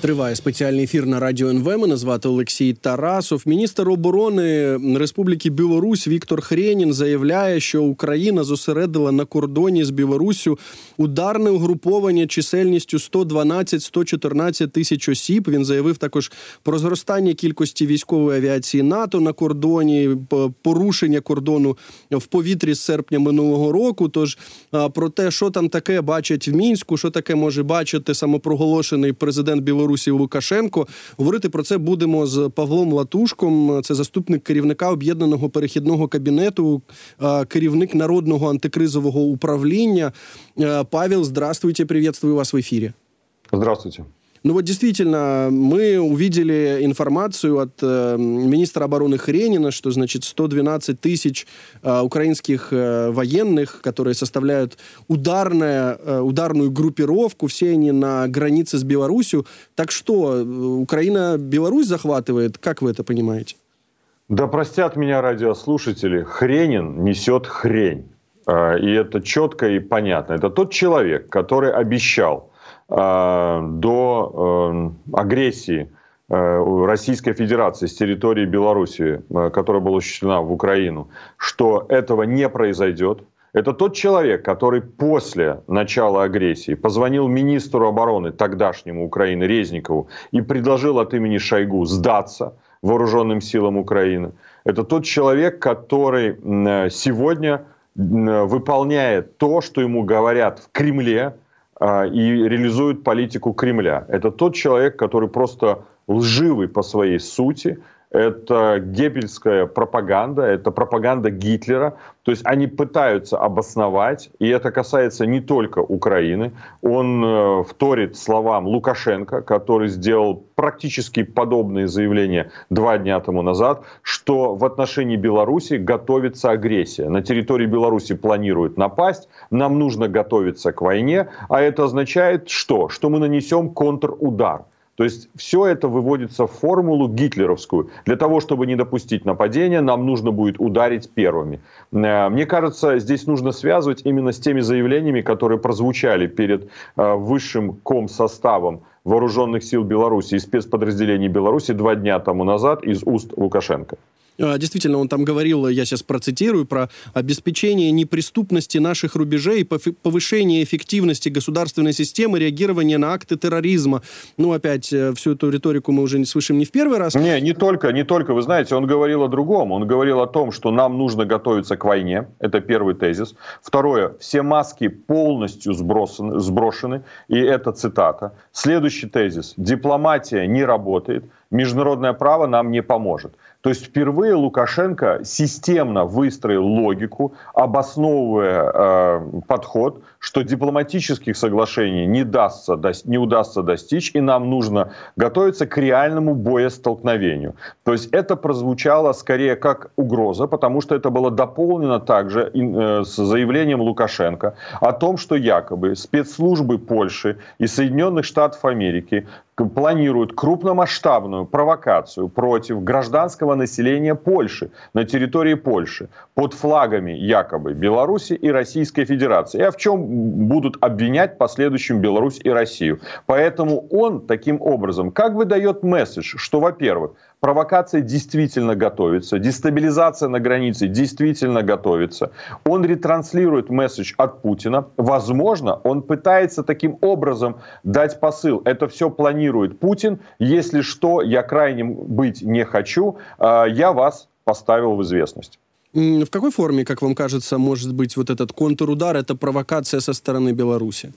Триває спеціальний ефір на радіо НВ. Мене звати Олексій Тарасов. Міністр оборони Республіки Білорусь Віктор Хренін заявляє, що Україна зосередила на кордоні з Білоруссю ударне угруповання чисельністю 112-114 тисяч осіб. Він заявив також про зростання кількості військової авіації НАТО на кордоні, порушення кордону в повітрі з серпня минулого року. Тож про те, що там таке бачать в мінську, що таке може бачити самопроголошений президент Білорусі Білорусі Лукашенко. Говорити про це будемо з Павлом Латушком. Це заступник керівника об'єднаного перехідного кабінету, керівник народного антикризового управління. Павел, здравствуйте, приветствую вас в ефірі. Здравствуйте. Ну вот действительно, мы увидели информацию от э, министра обороны Хренина, что, значит, 112 тысяч э, украинских э, военных, которые составляют ударная, э, ударную группировку, все они на границе с Беларусью. Так что, Украина Беларусь захватывает? Как вы это понимаете? Да простят меня радиослушатели, Хренин несет хрень. Э, и это четко и понятно. Это тот человек, который обещал Э, до э, агрессии э, Российской Федерации с территории Белоруссии, которая была осуществлена в Украину, что этого не произойдет. Это тот человек, который после начала агрессии позвонил министру обороны тогдашнему Украины Резникову и предложил от имени Шойгу сдаться вооруженным силам Украины. Это тот человек, который сегодня выполняет то, что ему говорят в Кремле, и реализует политику Кремля. Это тот человек, который просто лживый по своей сути, это геббельская пропаганда, это пропаганда Гитлера. То есть они пытаются обосновать, и это касается не только Украины. Он э, вторит словам Лукашенко, который сделал практически подобные заявления два дня тому назад, что в отношении Беларуси готовится агрессия. На территории Беларуси планируют напасть, нам нужно готовиться к войне, а это означает что? Что мы нанесем контрудар. То есть все это выводится в формулу гитлеровскую. Для того, чтобы не допустить нападения, нам нужно будет ударить первыми. Э, мне кажется, здесь нужно связывать именно с теми заявлениями, которые прозвучали перед э, высшим ком-составом вооруженных сил Беларуси и спецподразделений Беларуси два дня тому назад из уст Лукашенко. А, действительно, он там говорил, я сейчас процитирую, про обеспечение неприступности наших рубежей, повышение эффективности государственной системы, реагирование на акты терроризма. Ну, опять, э, всю эту риторику мы уже слышим не в первый раз. Не, не только, не только. Вы знаете, он говорил о другом. Он говорил о том, что нам нужно готовиться к войне. Это первый тезис. Второе, все маски полностью сбросаны, сброшены. И это цитата. Следующий тезис. Дипломатия не работает. Международное право нам не поможет. То есть впервые Лукашенко системно выстроил логику, обосновывая э, подход, что дипломатических соглашений не, дастся, не удастся достичь, и нам нужно готовиться к реальному боестолкновению. То есть это прозвучало скорее как угроза, потому что это было дополнено также э, с заявлением Лукашенко о том, что якобы спецслужбы Польши и Соединенных Штатов Америки планируют крупномасштабную провокацию против гражданского населения Польши на территории Польши под флагами якобы Беларуси и Российской Федерации. А в чем будут обвинять в последующем Беларусь и Россию. Поэтому он таким образом как бы дает месседж, что, во-первых, провокация действительно готовится, дестабилизация на границе действительно готовится. Он ретранслирует месседж от Путина. Возможно, он пытается таким образом дать посыл. Это все планирует Путин. Если что, я крайним быть не хочу. А, я вас поставил в известность. В какой форме, как вам кажется, может быть вот этот контрудар, это провокация со стороны Беларуси?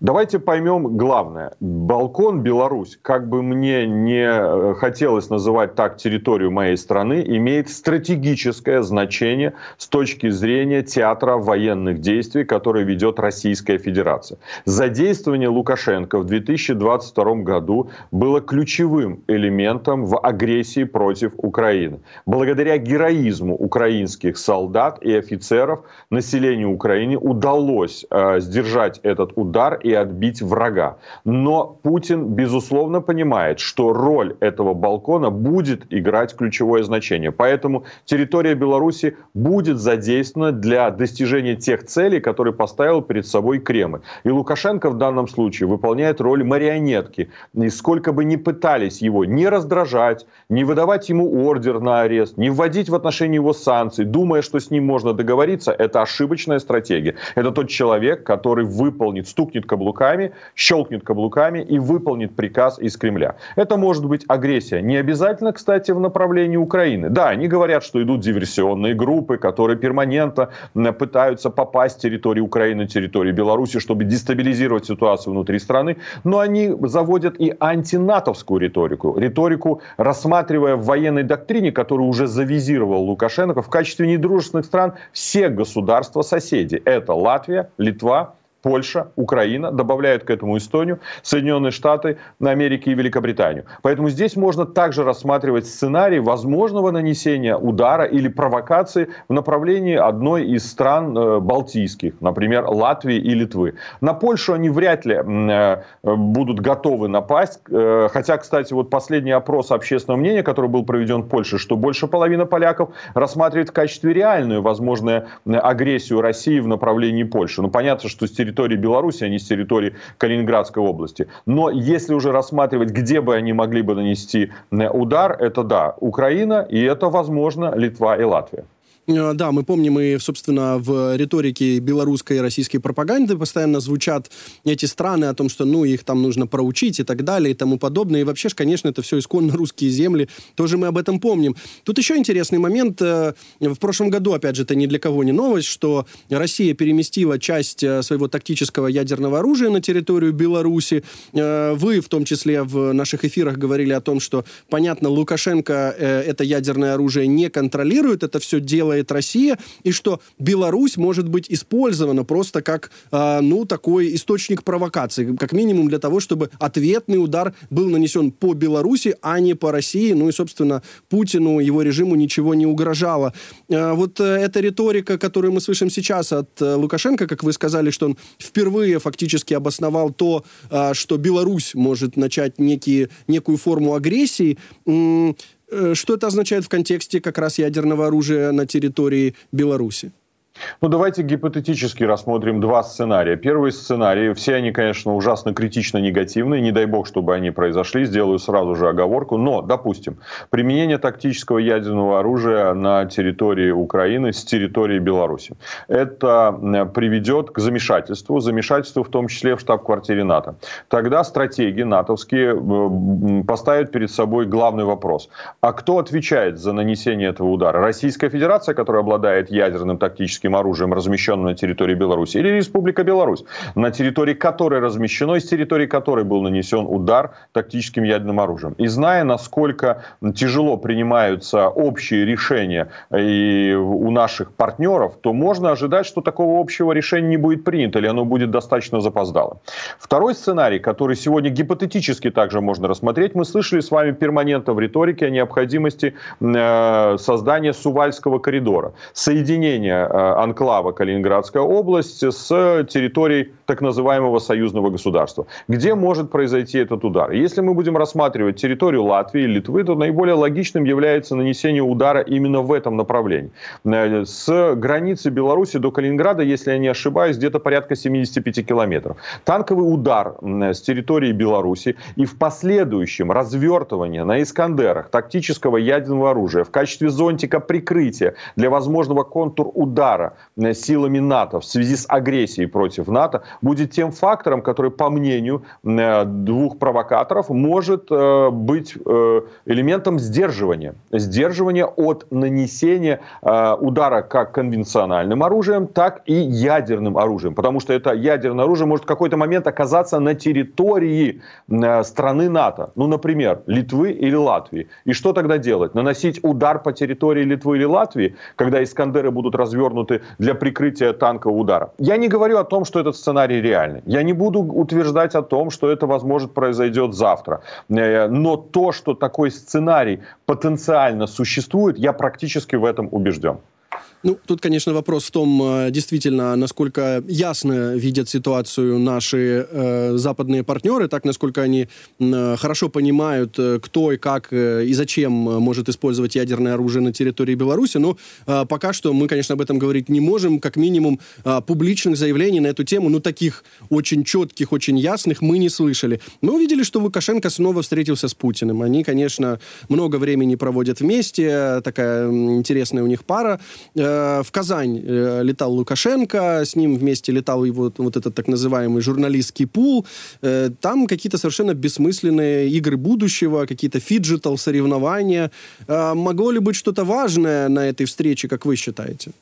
Давайте поймем главное. Балкон Беларусь, как бы мне не э, хотелось называть так территорию моей страны, имеет стратегическое значение с точки зрения театра военных действий, который ведет Российская Федерация. Задействование Лукашенко в 2022 году было ключевым элементом в агрессии против Украины. Благодаря героизму украинских солдат и офицеров населению Украины удалось э, сдержать этот удар удар и отбить врага. Но Путин, безусловно, понимает, что роль этого балкона будет играть ключевое значение. Поэтому территория Беларуси будет задействована для достижения тех целей, которые поставил перед собой Кремль. И Лукашенко в данном случае выполняет роль марионетки. И сколько бы ни пытались его не раздражать, не выдавать ему ордер на арест, не вводить в отношении его санкций, думая, что с ним можно договориться, это ошибочная стратегия. Это тот человек, который выполнит, стукнет каблуками, щелкнет каблуками и выполнит приказ из Кремля. Это может быть агрессия. Не обязательно, кстати, в направлении Украины. Да, они говорят, что идут диверсионные группы, которые перманентно пытаются попасть с территории Украины, территории Беларуси, чтобы дестабилизировать ситуацию внутри страны. Но они заводят и антинатовскую риторику. Риторику, рассматривая в военной доктрине, которую уже завизировал Лукашенко, в качестве недружественных стран все государства-соседи. Это Латвия, Литва, Польша, Украина, добавляют к этому Эстонию, Соединенные Штаты Америки и Великобританию. Поэтому здесь можно также рассматривать сценарий возможного нанесения удара или провокации в направлении одной из стран э, балтийских, например, Латвии и Литвы. На Польшу они вряд ли э, будут готовы напасть, э, хотя, кстати, вот последний опрос общественного мнения, который был проведен в Польше, что больше половины поляков рассматривает в качестве реальную возможную агрессию России в направлении Польши. Ну, понятно, что с территории Беларуси, а не с территории Калининградской области. Но если уже рассматривать, где бы они могли бы нанести э, удар, это да, Украина, и это, возможно, Литва и Латвия. Э, да, мы помним и, собственно, в риторике белорусской и российской пропаганды постоянно звучат эти страны о том, что, ну, их там нужно проучить и так далее и тому подобное. И вообще, конечно, это все исконно русские земли. Тоже мы об этом помним. Тут еще интересный момент. Э, в прошлом году, опять же, это ни для кого не новость, что Россия переместила часть э, своего тактического ядерного оружия на территорию Беларуси. Вы, в том числе, в наших эфирах говорили о том, что, понятно, Лукашенко это ядерное оружие не контролирует, это все делает делает Россия, и что Беларусь может быть использована просто как, э, ну, такой источник провокации, как минимум для того, чтобы ответный удар был нанесен по Беларуси, а не по России, ну и, собственно, Путину, его режиму ничего не угрожало. Э, вот э, эта риторика, которую мы слышим сейчас от э, Лукашенко, как вы сказали, что он впервые фактически обосновал то, э, что Беларусь может начать некие, некую форму агрессии, что это означает в контексте как раз ядерного оружия на территории Беларуси? Ну, давайте гипотетически рассмотрим два сценария. Первый сценарий, все они, конечно, ужасно критично негативные, не дай бог, чтобы они произошли, сделаю сразу же оговорку, но, допустим, применение тактического ядерного оружия на территории Украины с территории Беларуси. Это приведет к замешательству, замешательству в том числе в штаб-квартире НАТО. Тогда стратеги натовские поставят перед собой главный вопрос. А кто отвечает за нанесение этого удара? Российская Федерация, которая обладает ядерным тактическим химическим оружием, размещенным на территории Беларуси, или Республика Беларусь, на территории которой размещено, и с территории которой был нанесен удар тактическим ядерным оружием. И зная, насколько тяжело принимаются общие решения и у наших партнеров, то можно ожидать, что такого общего решения не будет принято, или оно будет достаточно запоздало. Второй сценарий, который сегодня гипотетически также можно рассмотреть, мы слышали с вами перманентно в риторике о необходимости э, создания Сувальского коридора, соединения э, анклава Калининградская область с территорией так называемого союзного государства. Где может произойти этот удар? Если мы будем рассматривать территорию Латвии и Литвы, то наиболее логичным является нанесение удара именно в этом направлении. Э, с границы Беларуси до Калининграда, если я не ошибаюсь, где-то порядка 75 километров. Танковый удар с территории Беларуси и в последующем развертывание на Искандерах тактического ядерного оружия в качестве зонтика прикрытия для возможного контур-удара Э, силами НАТО в связи с агрессией против НАТО будет тем фактором, который, по мнению э, двух провокаторов, может э, быть элементом сдерживания. Сдерживания от нанесения удара как конвенциональным оружием, так и ядерным оружием. Потому что это ядерное оружие может в какой-то момент оказаться на территории страны НАТО. Ну, например, Литвы или Латвии. И что тогда делать? Наносить удар по территории Литвы или Латвии, когда Искандеры будут развернуты для прикрытия танкового удара. Я не говорю о том, что этот сценарий реальный. Я не буду утверждать о том, что это, возможно, произойдет завтра. Э, но то, что такой сценарий потенциально существует, я практически в этом убежден. Ну, тут, конечно, вопрос в том, э, действительно, насколько ясно видят ситуацию наши э, западные партнеры, так насколько они э, хорошо понимают, э, кто и как э, и зачем может использовать ядерное оружие на территории Беларуси. Но э, пока что мы, конечно, об этом говорить не можем. Как минимум, э, публичных заявлений на эту тему, ну, таких очень четких, очень ясных мы не слышали. Мы увидели, что Лукашенко снова встретился с Путиным. Они, конечно, много времени проводят вместе, такая интересная у них пара. Э, в Казань э, летал Лукашенко, с ним вместе летал его вот этот так называемый журналистский пул. Э, там какие-то совершенно бессмысленные игры будущего, какие-то phygital, соревнования. Могло ли быть что-то важное на этой встрече, как вы считаете?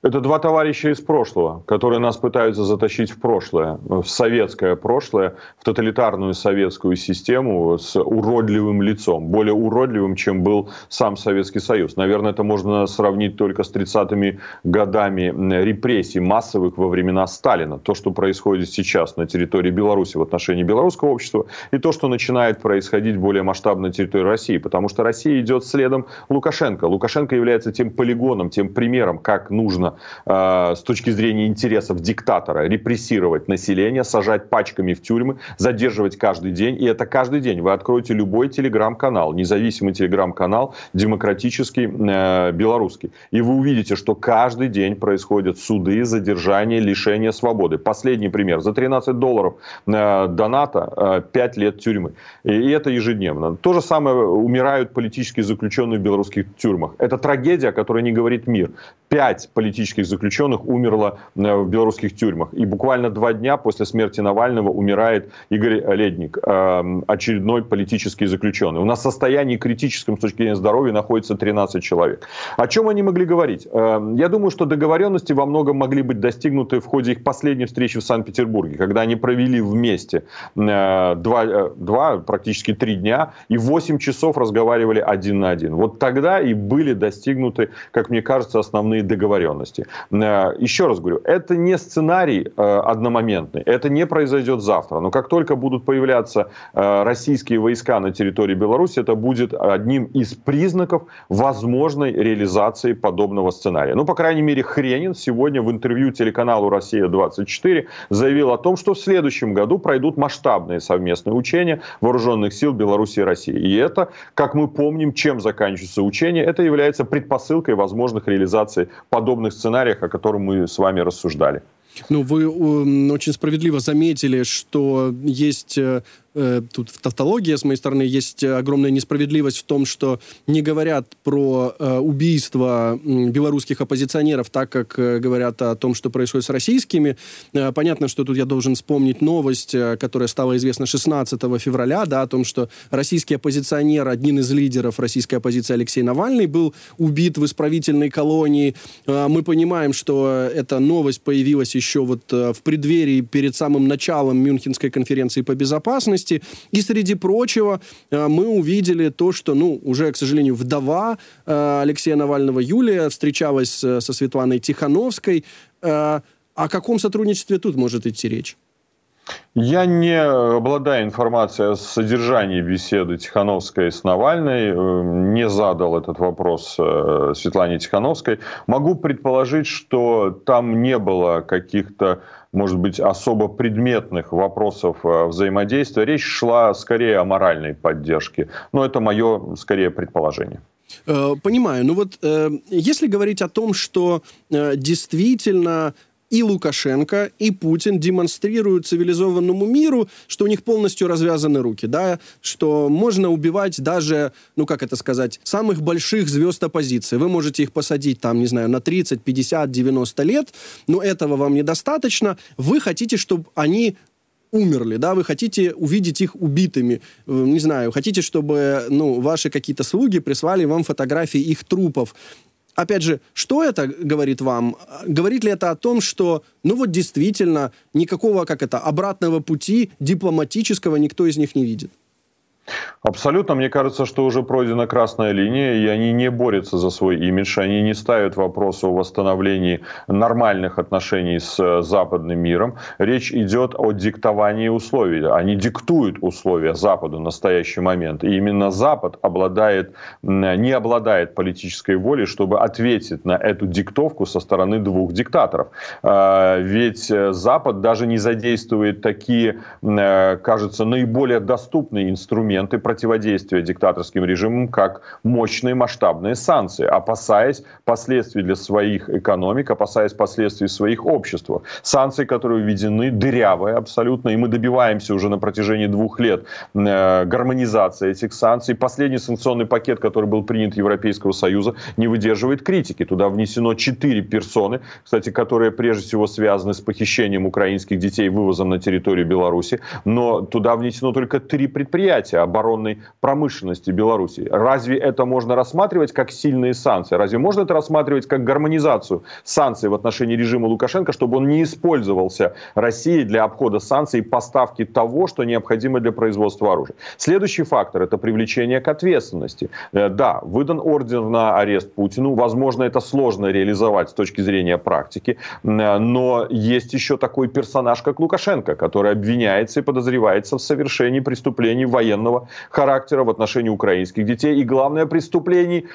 Это два товарища из прошлого, которые нас пытаются затащить в прошлое, в советское прошлое, в тоталитарную советскую систему с уродливым лицом, более уродливым, чем был сам Советский Союз. Наверное, это можно сравнить только с 30-ми годами репрессий массовых во времена Сталина. То, что происходит сейчас на территории Беларуси в отношении белорусского общества, и то, что начинает происходить более масштабно на территории России. Потому что Россия идет следом Лукашенко. Лукашенко является тем полигоном, тем примером, как нужно нужно э, с точки зрения интересов диктатора репрессировать население, сажать пачками в тюрьмы, задерживать каждый день. И это каждый день. Вы откроете любой телеграм-канал, независимый телеграм-канал, демократический, э, белорусский. И вы увидите, что каждый день происходят суды, задержания, лишения свободы. Последний пример. За 13 долларов э, доната э, 5 лет тюрьмы. И, и это ежедневно. То же самое умирают политические заключенные в белорусских тюрьмах. Это трагедия, о которой не говорит мир. Пять политических политических заключенных умерло э, в белорусских тюрьмах. И буквально два дня после смерти Навального умирает Игорь Ледник, э, очередной политический заключенный. У нас в состоянии критическом с точки зрения здоровья находится 13 человек. О чем они могли говорить? Э, я думаю, что договоренности во многом могли быть достигнуты в ходе их последней встречи в Санкт-Петербурге, когда они провели вместе два, два, практически три дня и 8 часов разговаривали один на один. Вот тогда и были достигнуты, как мне кажется, основные договоренности возможности. Э, еще раз говорю, это не сценарий э, одномоментный, это не произойдет завтра. Но как только будут появляться э, российские войска на территории Беларуси, это будет одним из признаков возможной реализации подобного сценария. Ну, по крайней мере, Хренин сегодня в интервью телеканалу «Россия-24» заявил о том, что в следующем году пройдут масштабные совместные учения вооруженных сил Беларуси и России. И это, как мы помним, чем заканчиваются учения, это является предпосылкой возможных реализаций подобных сценариях, о котором мы с вами рассуждали. Ну, вы очень справедливо заметили, что есть э, тут тавтология с моей стороны, есть огромная несправедливость в том, что не говорят про э, убийство белорусских оппозиционеров так, как э, говорят о том, что происходит с российскими. Э, понятно, что тут я должен вспомнить новость, э, которая стала известна 16 февраля, да, о том, что российский оппозиционер, один из лидеров российской оппозиции Алексей Навальный, был убит в исправительной колонии. Э, мы понимаем, что эта новость появилась еще вот э, в преддверии, перед самым началом Мюнхенской конференции по безопасности, безопасности. И среди прочего э, мы увидели то, что, ну, уже, к сожалению, вдова э, Алексея Навального Юлия встречалась э, со Светланой Тихановской. О каком сотрудничестве тут может идти речь? Я не обладаю информацией о содержании беседы Тихановской с Навальной, не задал этот вопрос Светлане Тихановской. Могу предположить, что там не было каких-то может быть, особо предметных вопросов э, взаимодействия. Речь шла скорее о моральной поддержке. Но это мое, скорее, предположение. Э, понимаю. Ну вот, э, если говорить о том, что действительно и Лукашенко, и Путин демонстрируют цивилизованному миру, что у них полностью развязаны руки, да, что можно убивать даже, ну как это сказать, самых больших звезд оппозиции. Вы можете их посадить там, не знаю, на 30, 50, 90 лет, но этого вам недостаточно. Вы хотите, чтобы они умерли, да, вы хотите увидеть их убитыми, э, не знаю, хотите, чтобы, ну, ваши какие-то слуги прислали вам фотографии их трупов опять же, что это говорит вам? Говорит ли это о том, что, ну вот действительно, никакого, как это, обратного пути дипломатического никто из них не видит? Абсолютно. Мне кажется, что уже пройдена красная линия, и они не борются за свой имидж, они не ставят вопрос о восстановлении нормальных отношений с э, западным миром. Речь идет о диктовании условий. Они диктуют условия Западу в настоящий момент. И именно Запад обладает, не обладает политической волей, чтобы ответить на эту диктовку со стороны двух диктаторов. А, ведь э, Запад даже не задействует такие, э, кажется, наиболее доступные инструменты противодействия диктаторским режимам, как мощные масштабные санкции, опасаясь последствий для своих экономик, опасаясь последствий своих обществ. Санкции, которые введены, дырявые абсолютно, и мы добиваемся уже на протяжении двух лет э, гармонизации этих санкций. Последний санкционный пакет, который был принят Европейского Союза, не выдерживает критики. Туда внесено четыре персоны, кстати, которые прежде всего связаны с похищением украинских детей, вывозом на территорию Беларуси, но туда внесено только три предприятия оборонной промышленности Беларуси. Разве это можно рассматривать как сильные санкции? Разве можно это рассматривать как гармонизацию санкций в отношении режима Лукашенко, чтобы он не использовался Россией для обхода санкций и поставки того, что необходимо для производства оружия? Следующий фактор – это привлечение к ответственности. Э, да, выдан ордер на арест Путину. Возможно, это сложно реализовать с точки зрения практики, э, но есть еще такой персонаж, как Лукашенко, который обвиняется и подозревается в совершении преступлений военного характера в отношении украинских детей и, главное, преступлений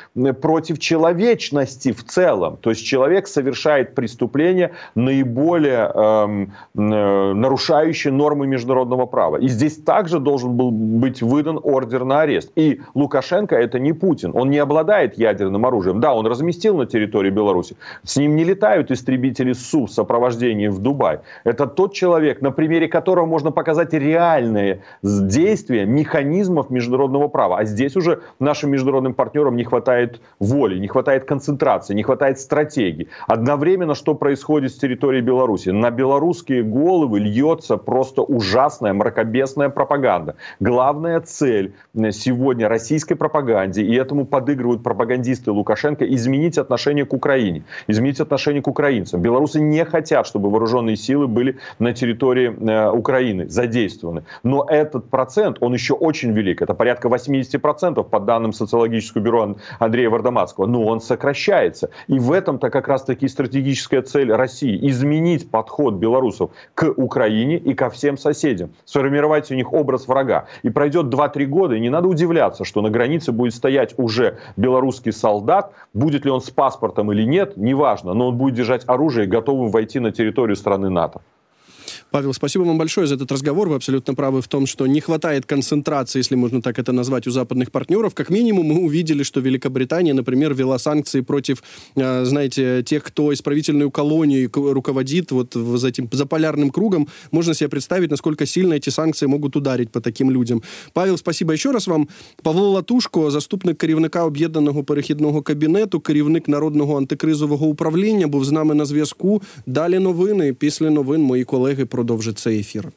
против человечности в целом. То есть человек совершает преступление наиболее эм, э, нарушающие нормы международного права. И здесь также должен был быть выдан ордер на арест. И Лукашенко это не Путин. Он не обладает ядерным оружием. Да, он разместил на территории Беларуси. С ним не летают истребители СУ в сопровождении в Дубай. Это тот человек, на примере которого можно показать реальные действия, механизмов международного права. А здесь уже нашим международным партнерам не хватает воли, не хватает концентрации, не хватает стратегии. Одновременно что происходит с территорией Беларуси? На белорусские головы льется просто ужасная мракобесная пропаганда. Главная цель сегодня российской пропаганде, и этому подыгрывают пропагандисты Лукашенко, изменить отношение к Украине, изменить отношение к украинцам. Белорусы не хотят, чтобы вооруженные силы были на территории э, Украины задействованы. Но этот процент, он еще очень велик. Это порядка 80% по данным социологического бюро Андрея Вардаматского. Но он сокращается. И в этом-то как раз-таки стратегическая цель России. Изменить подход белорусов к Украине и ко всем соседям. Сформировать у них образ врага. И пройдет 2-3 года, и не надо удивляться, что на границе будет стоять уже белорусский солдат. Будет ли он с паспортом или нет, неважно. Но он будет держать оружие, готовым войти на территорию страны НАТО. Павел, спасибо вам большое за этот разговор. Вы абсолютно правы в том, что не хватает концентрации, если можно так это назвать, у западных партнеров. Как минимум, мы увидели, что Великобритания, например, ввела санкции против, э, знаете, тех, кто исправительную колонию руководит вот за этим заполярным кругом. Можно себе представить, насколько сильно эти санкции могут ударить по таким людям. Павел, спасибо еще раз вам. Павло Латушко, заступник керівника об'єднаного перехідного кабінету, керівник народного антикризового управління, був з нами на зв'язку. Далі новини. Після новин мої колеги про продовжить цей ефір.